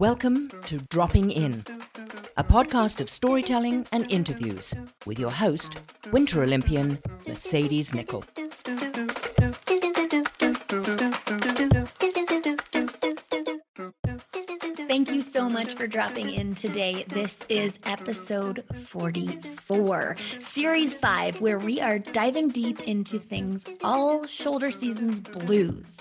Welcome to Dropping In, a podcast of storytelling and interviews with your host, Winter Olympian Mercedes Nicoll. Thank you so much for dropping in today. This is episode 44, series five, where we are diving deep into things all shoulder seasons blues.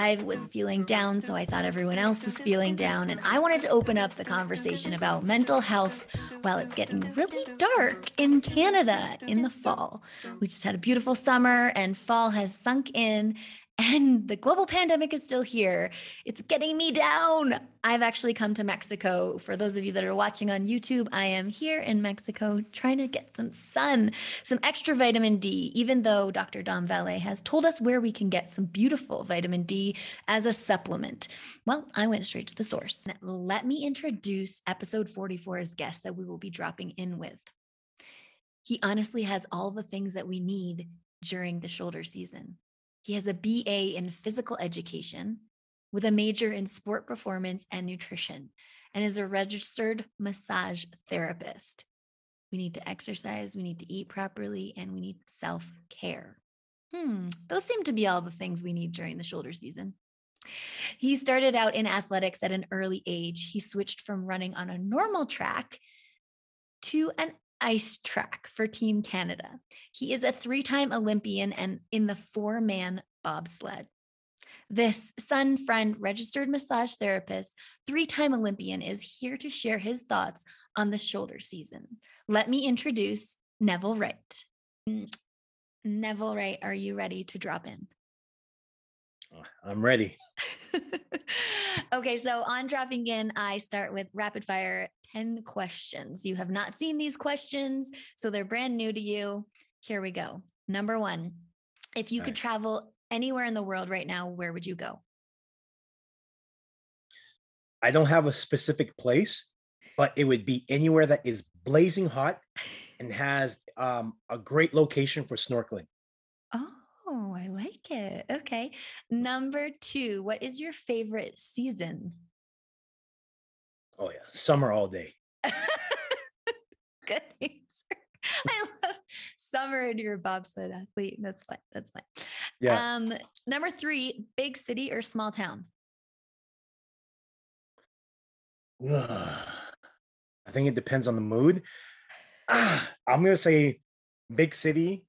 I was feeling down, so I thought everyone else was feeling down. And I wanted to open up the conversation about mental health while it's getting really dark in Canada in the fall. We just had a beautiful summer, and fall has sunk in and the global pandemic is still here. It's getting me down. I've actually come to Mexico. For those of you that are watching on YouTube, I am here in Mexico trying to get some sun, some extra vitamin D, even though Dr. Dom Valle has told us where we can get some beautiful vitamin D as a supplement. Well, I went straight to the source. Let me introduce episode 44's guest that we will be dropping in with. He honestly has all the things that we need during the shoulder season. He has a BA in physical education with a major in sport performance and nutrition and is a registered massage therapist. We need to exercise, we need to eat properly, and we need self care. Hmm, those seem to be all the things we need during the shoulder season. He started out in athletics at an early age. He switched from running on a normal track to an ice track for Team Canada. He is a three time Olympian and in the four man bobsled. This son, friend, registered massage therapist, three time Olympian is here to share his thoughts on the shoulder season. Let me introduce Neville Wright. Neville Wright, are you ready to drop in? Uh, I'm ready. okay, so on dropping in, I start with rapid fire 10 questions. You have not seen these questions, so they're brand new to you. Here we go. Number one If you nice. could travel anywhere in the world right now, where would you go? I don't have a specific place, but it would be anywhere that is blazing hot and has um, a great location for snorkeling. Oh, I like it. Okay. Number two, what is your favorite season? Oh, yeah. Summer all day. Good answer. I love summer and you're a bobsled athlete. That's fine. That's fine. Yeah. Um, number three, big city or small town? I think it depends on the mood. Ah, I'm gonna say big city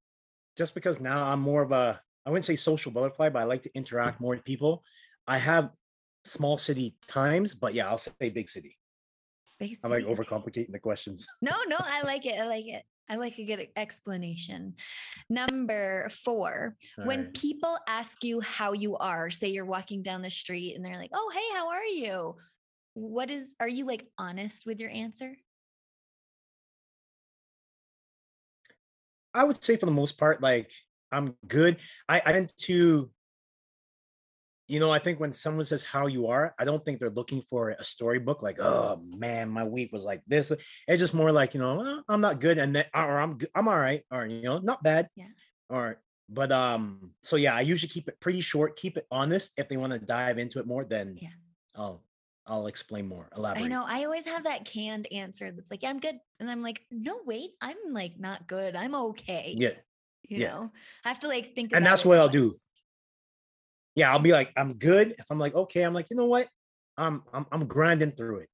just because now I'm more of a I wouldn't say social butterfly, but I like to interact more with people. I have small city times, but yeah, I'll say big city. I'm like overcomplicating the questions. No, no, I like it. I like it. I like a good explanation. Number four, All when right. people ask you how you are, say you're walking down the street and they're like, oh, hey, how are you? What is, are you like honest with your answer? I would say for the most part, like I'm good. I, I tend to, you know, I think when someone says how you are, I don't think they're looking for a storybook like, oh man, my week was like this. It's just more like, you know, oh, I'm not good and then, or I'm I'm all right, or you know, not bad. Yeah. Or but um, so yeah, I usually keep it pretty short, keep it honest. If they want to dive into it more, then yeah. I'll I'll explain more. Elaborate. I know. I always have that canned answer that's like, yeah, I'm good. And I'm like, no, wait, I'm like not good. I'm okay. Yeah. You yeah. know, I have to like think And that's what I'll do. Yeah, I'll be like, I'm good. If I'm like, okay, I'm like, you know what? I'm I'm I'm grinding through it.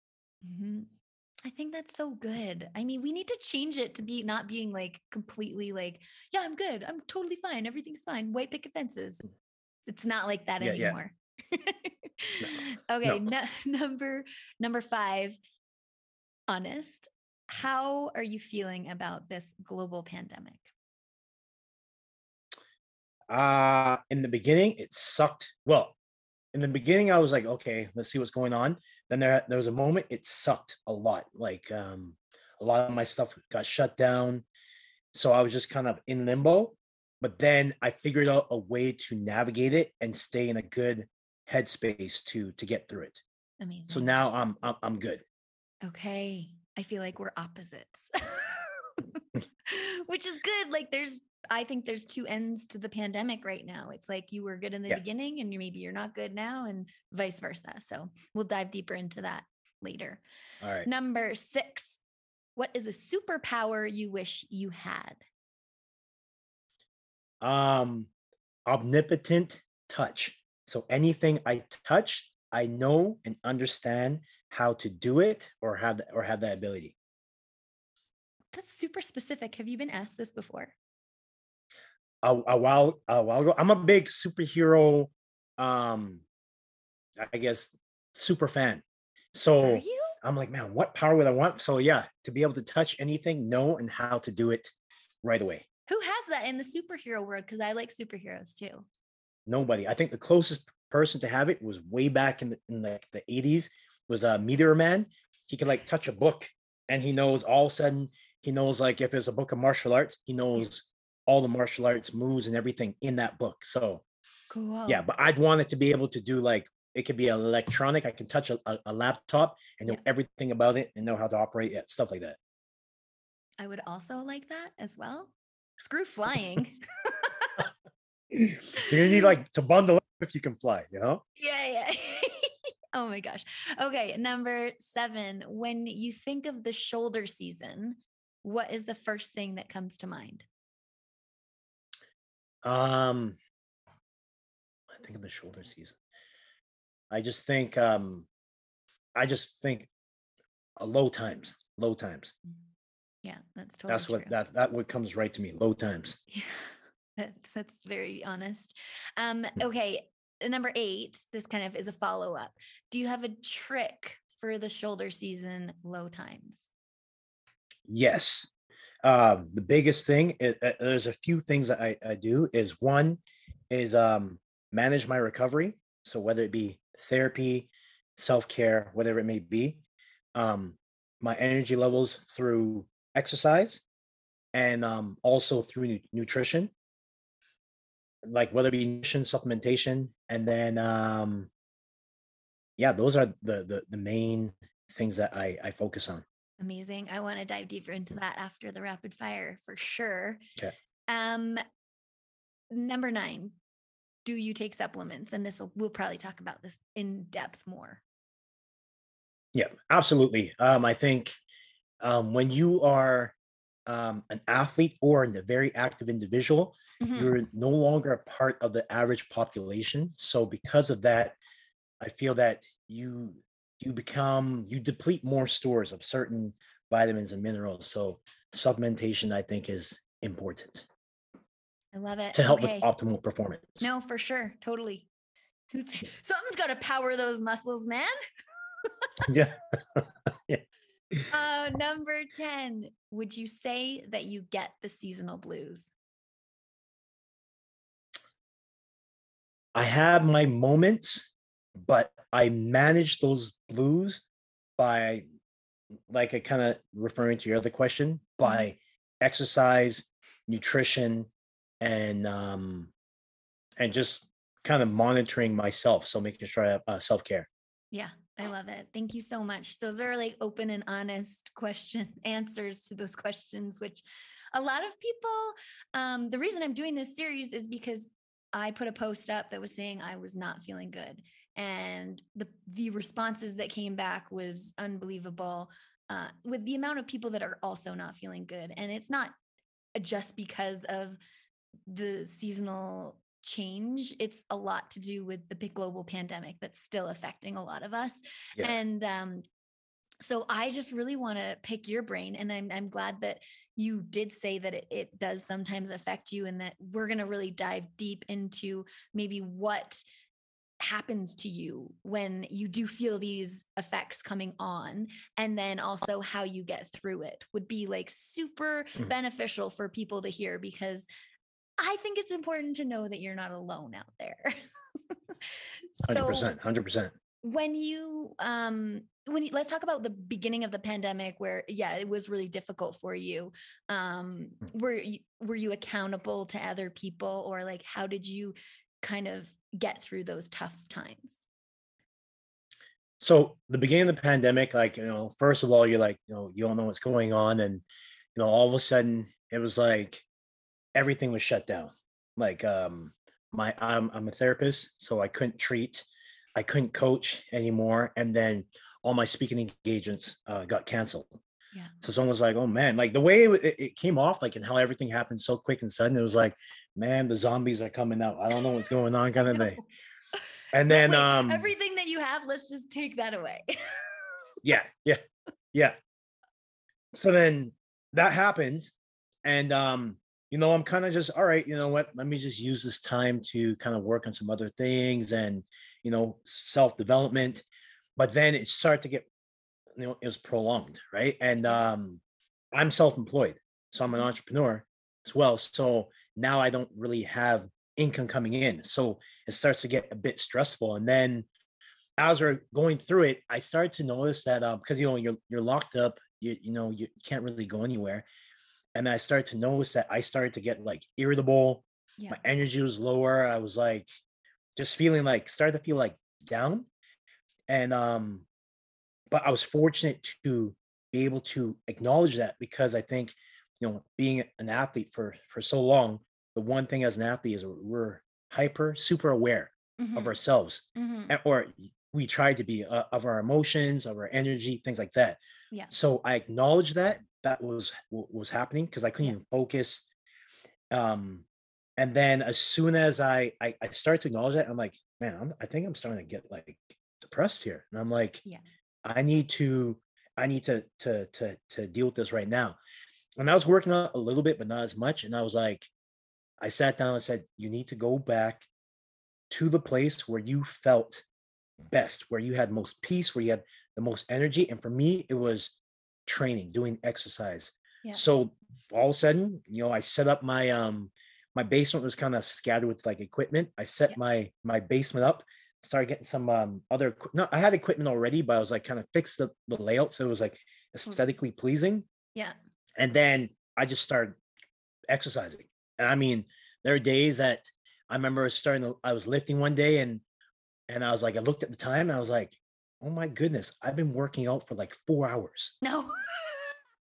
Mm-hmm. I think that's so good. I mean, we need to change it to be not being like completely like, yeah, I'm good. I'm totally fine. Everything's fine. White picket fences. Mm. It's not like that yeah, anymore. Yeah. no, okay, no. number number 5. Honest. How are you feeling about this global pandemic? Uh in the beginning it sucked. Well, in the beginning I was like, okay, let's see what's going on. Then there there was a moment it sucked a lot. Like um a lot of my stuff got shut down. So I was just kind of in limbo. But then I figured out a way to navigate it and stay in a good headspace to to get through it. Amazing. So now I'm I'm, I'm good. Okay. I feel like we're opposites. Which is good. Like there's I think there's two ends to the pandemic right now. It's like you were good in the Yeah. beginning and you maybe you're not good now and vice versa. So we'll dive deeper into that later. All right. Number 6. What is a superpower you wish you had? Um omnipotent touch. So anything I touch, I know and understand how to do it or have or have that ability. That's super specific. Have you been asked this before? A, a while a while ago. I'm a big superhero, um, I guess super fan. So? I'm like, man, what power would I want? So yeah, to be able to touch anything, know and how to do it right away. Who has that in the superhero world? Because I like superheroes too. Nobody. I think the closest person to have it was way back in the in like the 80s was a uh, Meteor Man. He could like touch a book and he knows all of a sudden he knows like if it's a book of martial arts, he knows all the martial arts moves and everything in that book. So Cool. Yeah, but I'd want it to be able to do like it could be electronic. I can touch a, a, laptop and know Yeah. everything about it and know how to operate it, stuff like that. I would also like that as well. Screw flying. you need like to bundle up if you can fly, you know? yeah, yeah. oh my gosh. Okay, number seven. When you think of the shoulder season, what is the first thing that comes to mind? Um I think of the shoulder season. I just think um I just think uh, low times, low times. Yeah, that's totally That's what true. that that what comes right to me. Low times. Yeah, that's that's very honest. Um, okay, uh, number eight. This kind of is a follow up. Do you have a trick for the shoulder season low times? Yes. Um, the biggest thing is, uh, there's a few things that I, I do is one is um manage my recovery. So whether it be therapy, self-care, whatever it may be, um, my energy levels through exercise and um also through nu- nutrition. Like whether it be nutrition, supplementation, and then um yeah, those are the the, the main things that I, I focus on. Amazing. I want to dive deeper into that after the rapid fire for sure. Okay. Um, number nine. Do you take supplements? And this will we'll probably talk about this in depth more. Yeah, absolutely. Um, I think um, when you are um, an athlete or a very active individual, Mhm. you're no longer a part of the average population. So because of that, I feel that you you become you deplete more stores of certain vitamins and minerals. So supplementation, I think, is important I love it. to help Okay. with optimal performance. No, for sure. Totally. Something's got to power those muscles, man. Yeah. Uh, number 10. Would you say that you get the seasonal blues? I have my moments, but I manage those blues by, like I kind of referring to your other question, by exercise, nutrition, and um, and just kind of monitoring myself. So making sure I have uh, self care. Yeah, I love it. Thank you so much. Those are like open and honest question answers to those questions, which a lot of people, um, the reason I'm doing this series is because I put a post up that was saying I was not feeling good. And the the responses that came back was unbelievable uh, with the amount of people that are also not feeling good. And it's not just because of the seasonal change. It's a lot to do with the big global pandemic that's still affecting a lot of us. Yeah. And um, so I just really want to pick your brain. And I'm, I'm glad that you did say that it, it does sometimes affect you and that we're going to really dive deep into maybe what happens to you when you do feel these effects coming on and then also how you get through it would be like super Mhm. beneficial for people to hear because I think it's important to know that you're not alone out there. Percent, hundred percent. When you um when you, let's talk about the beginning of the pandemic where yeah it was really difficult for you um Mm. were you were you accountable to other people or like how did you kind of get through those tough times So the beginning of the pandemic, like you know, first of all, you're like, you know, you don't know what's going on, and you know, all of a sudden, it was like everything was shut down. Like, um, my I'm I'm a therapist, so I couldn't treat, I couldn't coach anymore, and then all my speaking engagements uh, got canceled. yeah So someone was like, "Oh man!" Like the way it, it it came off, like and how everything happened so quick and sudden. It was like, "Man, the zombies are coming out. I don't know what's going on," kind of thing. And then, wait, um, everything that you have let's just take that away yeah, yeah, yeah. So then that happens, and um, you know, I'm kind of just all right. You know what? Let me just use this time to kind of work on some other things and you know, self development. But then it started to get, you know, it was prolonged, right? And um, I'm self employed, so I'm an entrepreneur as well. So now I don't really have income coming in, so it starts to get a bit stressful. And then as we're going through it, I started to notice that um because you know you're you're locked up, you you know you can't really go anywhere, and I started to notice that I started to get like irritable. yeah My energy was lower. I was like just feeling like started to feel like down, and um, but I was fortunate to be able to acknowledge that because I think you know being an athlete for for so long, the one thing as an athlete is we're hyper super aware Mhm, of ourselves mhm. a- or we try to be uh, of our emotions of our energy things like that Yeah. so i acknowledge that that was what was happening because i couldn't Yeah. even focus um and then as soon as i i, I start to acknowledge that i'm like man I'm, i think i'm starting to get like depressed here and i'm like Yeah. i need to i need to to to to deal with this right now and i was working on a little bit but not as much and i was like i sat down and said you need to go back to the place where you felt best, where you had most peace, where you had the most energy. And for me, it was training, doing exercise. Yeah. So all of a sudden, you know, I set up my um my basement was kind of scattered with like equipment. I set Yeah. my my basement up, started getting some um other no, I had equipment already, but I was like kind of fixed the, the layout so it was like aesthetically pleasing yeah and then I just started exercising. And I mean, there are days that I remember starting to, I was lifting one day and and I was like, I looked at the time and I was like, oh my goodness, I've been working out for like four hours. no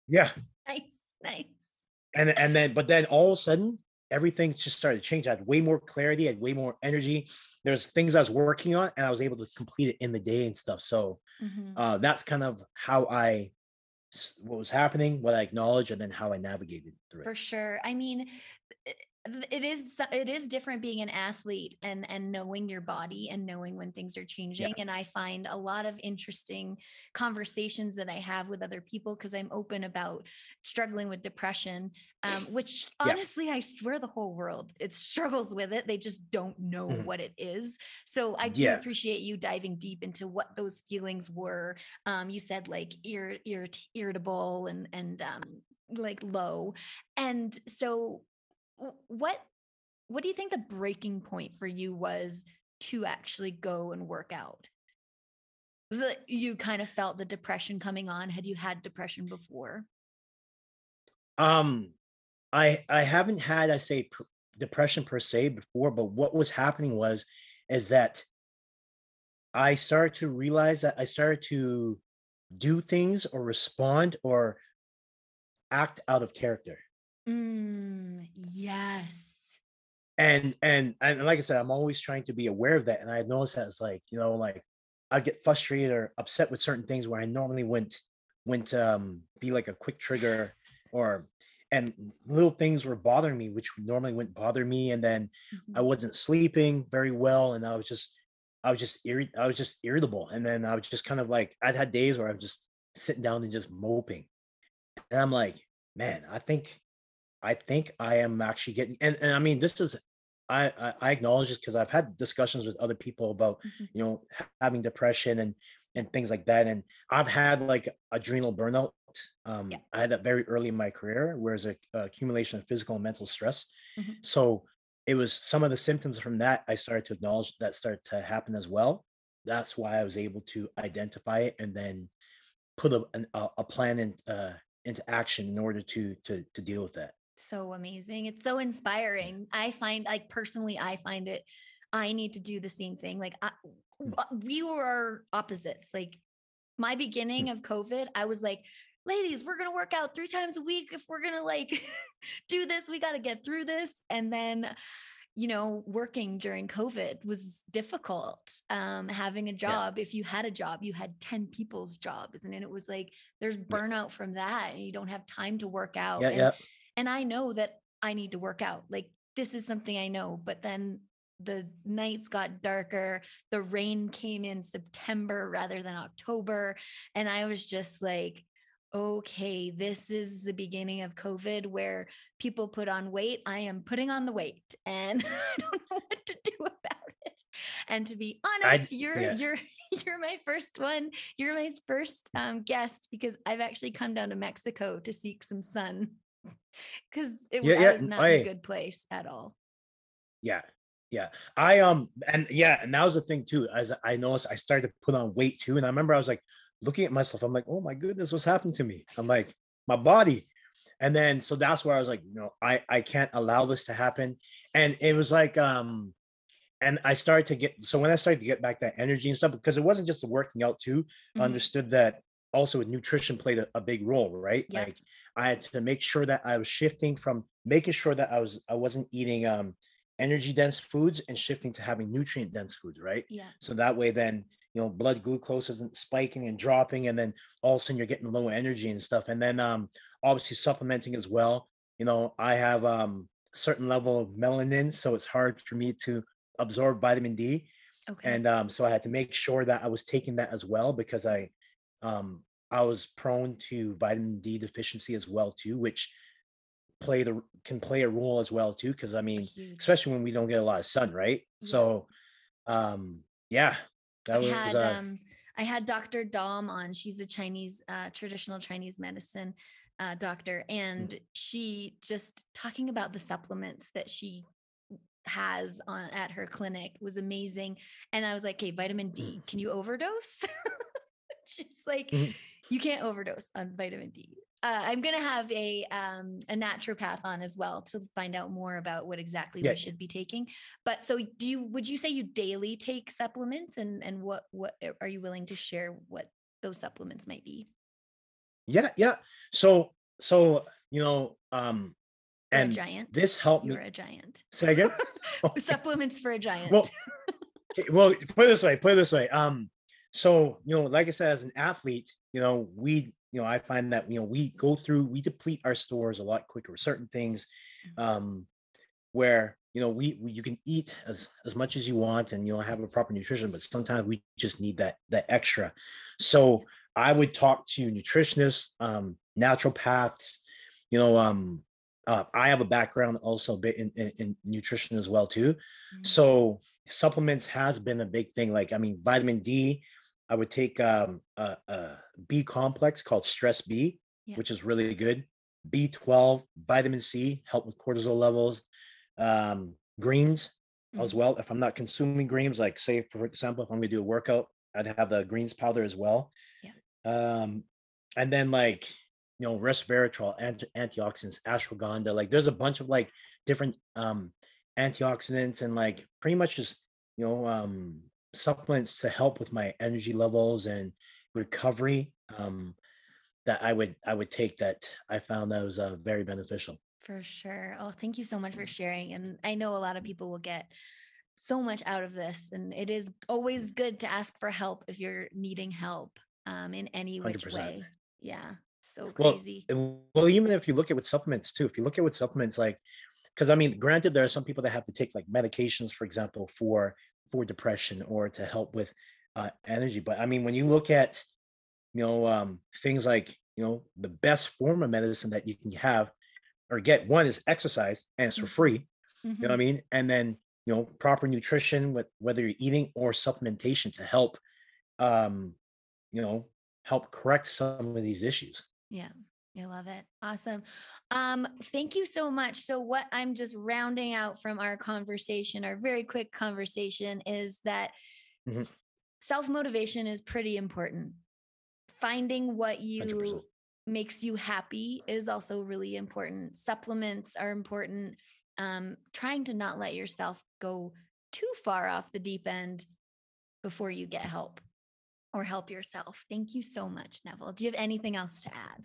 Yeah. nice nice And and then but then all of a sudden everything just started to change. I had way more clarity, I had way more energy. There's things I was working on and I was able to complete it in the day and stuff. So Mhm. uh that's kind of how I what was happening, what I acknowledged, and then how I navigated through it. for sure i mean th- it is it is different being an athlete and and knowing your body and knowing when things are changing and i find a lot of interesting conversations that i have with other people because i'm open about struggling with depression um, which Yeah. honestly i swear the whole world it struggles with it they just don't know Mhm. what it is so i do Yeah. appreciate you diving deep into what those feelings were um, you said like ir- irrit- irritable and and um, like low and so what what do you think the breaking point for you was to actually go and work out? Was it you kind of felt the depression coming on? Had you had depression before? Um, I I haven't had I say pr- depression per se before, but what was happening was is that I started to realize that I started to do things or respond or act out of character. Mm, yes And and and like I said, I'm always trying to be aware of that. And I noticed that it's like, you know, like I get frustrated or upset with certain things where I normally wouldn't wouldn't um be like a quick trigger or and little things were bothering me, which normally wouldn't bother me. And then I Mhm. wasn't sleeping very well, and I was just I was just irrit- I was just irritable. And then I was just kind of like I'd had days where I'm just sitting down and just moping. And I'm like, man, I think I think I am actually getting and, and I mean this is I I, I acknowledge this because I've had discussions with other people about Mhm. you know having depression and and things like that and I've had like adrenal burnout um Yeah. I had that very early in my career where it's a, a accumulation of physical and mental stress Mhm. so it was some of the symptoms from that I started to acknowledge that started to happen as well. That's why I was able to identify it and then put a an, a, a plan in, uh, into action in order to to to deal with that. So amazing. It's so inspiring. I find like personally I find it I need to do the same thing. Like I, Mm. we were opposites. Like my beginning of COVID, I was like, ladies, we're going to work out three times a week. If we're going to like do this, we got to get through this. And then, you know, working during COVID was difficult. Um, having a job, if you had a job, you had 10 people's jobs. And then it was like, there's burnout from that. And you don't have time to work out. Yeah, and, yeah. And I know that I need to work out. Like this is something I know, but then the nights got darker. The rain came in September rather than October. And I was just like, okay, this is the beginning of COVID where people put on weight. I am putting on the weight and I don't know what to do about it. And to be I- honest, you're yeah. you're you're my first one. You're my first um, guest because I've actually come down to Mexico to seek some sun because it Yeah, yeah, was not in a good place at all. Yeah. Yeah. I um and yeah, and that was the thing too. As I noticed I started to put on weight too. And I remember I was like looking at myself, I'm like, oh my goodness, what's happened to me? I'm like, my body. And then so that's where I was like, you know, I I can't allow this to happen. And it was like um and I started to get so when I started to get back that energy and stuff, because it wasn't just the working out too, I Mhm. understood that also nutrition played a, a big role, right? Like I had to make sure that I was shifting from making sure that I was I wasn't eating um energy dense foods and shifting to having nutrient dense foods, right? Yeah. So that way then you know blood glucose isn't spiking and dropping and then all of a sudden you're getting low energy and stuff. And then um obviously supplementing as well. You know, I have um a certain level of melanin, so it's hard for me to absorb vitamin D Okay. and um, so I had to make sure that I was taking that as well because I um, I was prone to vitamin D deficiency as well too, which play the can play a role as well too. Because I mean, Huge. especially when we don't get a lot of sun, right? Yeah. So um, yeah, that I was had uh, um I had Dr. Dom on. She's a Chinese uh traditional Chinese medicine uh doctor Mm. and she just talking about the supplements that she has on at her clinic was amazing and I was like, "Okay, vitamin D, can you overdose?" She's like, Mhm. "You can't overdose on vitamin D." Uh, I'm gonna have a um, a naturopath on as well to find out more about what exactly Yeah. we should be taking. But so, do you would you say you daily take supplements, and and what what are you willing to share what those supplements might be? yeah, yeah. So so you know um, and giant, this helped me. you're a giant. Say again. supplements for a giant. Well, well, put it this way, put it this way. Um, so you know, like I said, as an athlete, you know, we, you know, I find that you know we go through, we deplete our stores a lot quicker. with Certain things, um, where you know we, we you can eat as as much as you want and you know have a proper nutrition, but sometimes we just need that that extra. So I would talk to nutritionists, um, naturopaths, you know, um, uh, I have a background also a bit in, in, in nutrition as well too. Mhm. So supplements has been a big thing. Like I mean, vitamin D, I would take um, a, a B complex called Stress B, Yeah. which is really good. B12, vitamin C, help with cortisol levels. Um, greens as Mhm. well. If I'm not consuming greens, like say for example, if I'm gonna do a workout, I'd have the greens powder as well. Yeah. Um, and then like you know resveratrol, anti- antioxidants, ashwagandha. Like there's a bunch of like different um antioxidants and like pretty much just you know um supplements to help with my energy levels and recovery. Um, that I would I would take that I found that was uh, very beneficial. For sure. Oh, thank you so much for sharing. And I know a lot of people will get so much out of this. And it is always good to ask for help if you're needing help um, in any which 100%. way. Yeah. So crazy. and- well, even if you look at with supplements too, if you look at with supplements, like, because I mean, granted, there are some people that have to take like medications, for example, for for depression or to help with uh, energy. But I mean, when you look at, you know, um, things like, you know, the best form of medicine that you can have or get one is exercise, and it's for Mhm. free. You know what I Mhm. mean? And then, you know, proper nutrition with whether you're eating or supplementation to help, um, you know, help correct some of these issues. Yeah. I love it. Awesome. Um, thank you so much. So, what I'm just rounding out from our conversation, our very quick conversation, is that mm-hmm. self motivation is pretty important. Finding what you 100%. makes you happy is also really important. Supplements are important. Um, trying to not let yourself go too far off the deep end before you get help or help yourself. Thank you so much, Neville. Do you have anything else to add?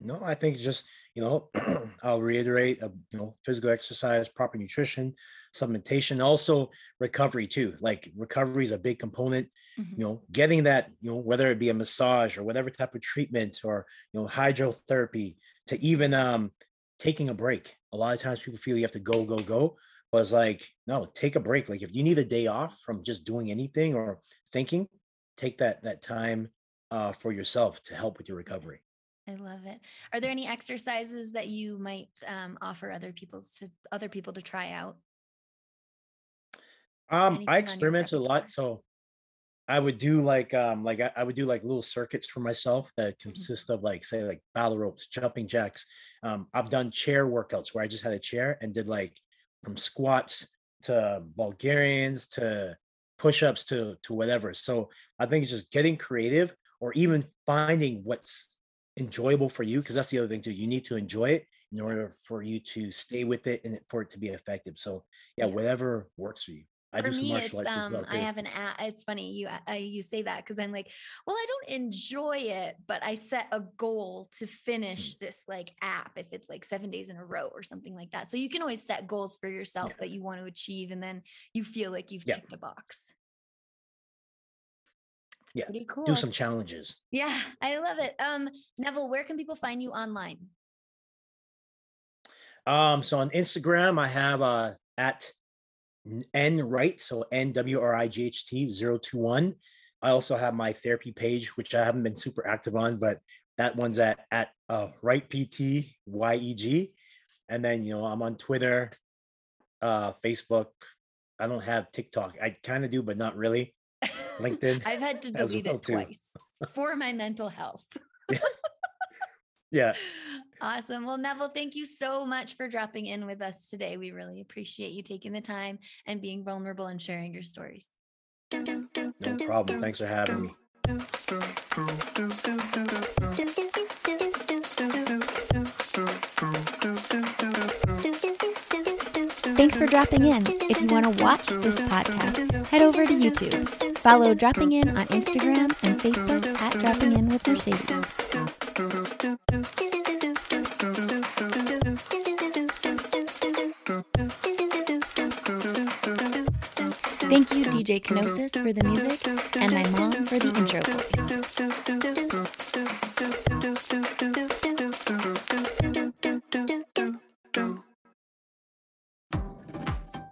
No, I think just you know, I'll reiterate, uh, you know, physical exercise, proper nutrition, supplementation, also recovery too. Like recovery is a big component. Mm-hmm. You know, getting that, you know, whether it be a massage or whatever type of treatment or you know hydrotherapy, to even um taking a break. A lot of times people feel you have to go, go, go. But it's like, no, take a break. Like if you need a day off from just doing anything or thinking, take that that time uh, for yourself to help with your recovery. I love it. Are there any exercises that you might um, offer other people to other people to try out? Um, Anything I experimented a lot, so I would do like um like I, I, would do like little circuits for myself that mm-hmm. consist mm-hmm. of like say like battle ropes, jumping jacks. Um, I've done chair workouts where I just had a chair and did like from squats to Bulgarians to push-ups to to whatever. So I think it's just getting creative or even finding what's enjoyable for you because that's the other thing too you need to enjoy it in order for you to stay with it and for it to be effective so yeah, yeah. whatever works for you I for me, it's, um, well I have an app. It's funny you I, you say that because I'm like, well, I don't enjoy it, but I set a goal to finish mm. this like app if it's like seven days in a row or something like that. So you can always set goals for yourself yeah. that you want to achieve, and then you feel like you've yeah. checked a box yeah pretty cool. do some challenges. Yeah i love it. Um neville where can people find you online? Um so on instagram i have uh at n right so n w r i g h t 021 i also have my therapy page which i haven't been super active on but that one's at at uh right pt y e g. And then you know i'm on twitter uh facebook. I don't have tiktok. I kind of do but not really LinkedIn. I've had to delete well it twice for my mental health. yeah. Awesome. Well, Neville, thank you so much for dropping in with us today. We really appreciate you taking the time and being vulnerable and sharing your stories. No problem. Thanks for having me. Thanks for dropping in. If you want to watch this podcast, head over to YouTube Follow Dropping In on Instagram and Facebook at Dropping In with Mercedes. Thank you, DJ Kenosis, for the music, and my mom for the intro voice.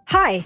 Hi.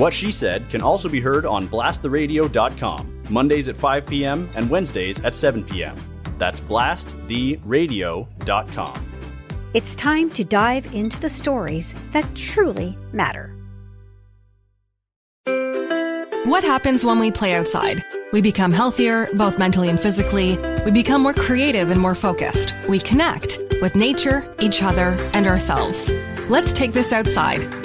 What She Said can also be heard on blasttheradio.com, Mondays at 5 p.m. and Wednesdays at 7 p.m. That's blasttheradio.com. It's time to dive into the stories that truly matter. What happens when we play outside? We become healthier, both mentally and physically. We become more creative and more focused. We connect with nature, each other, and ourselves. Let's Take This Outside,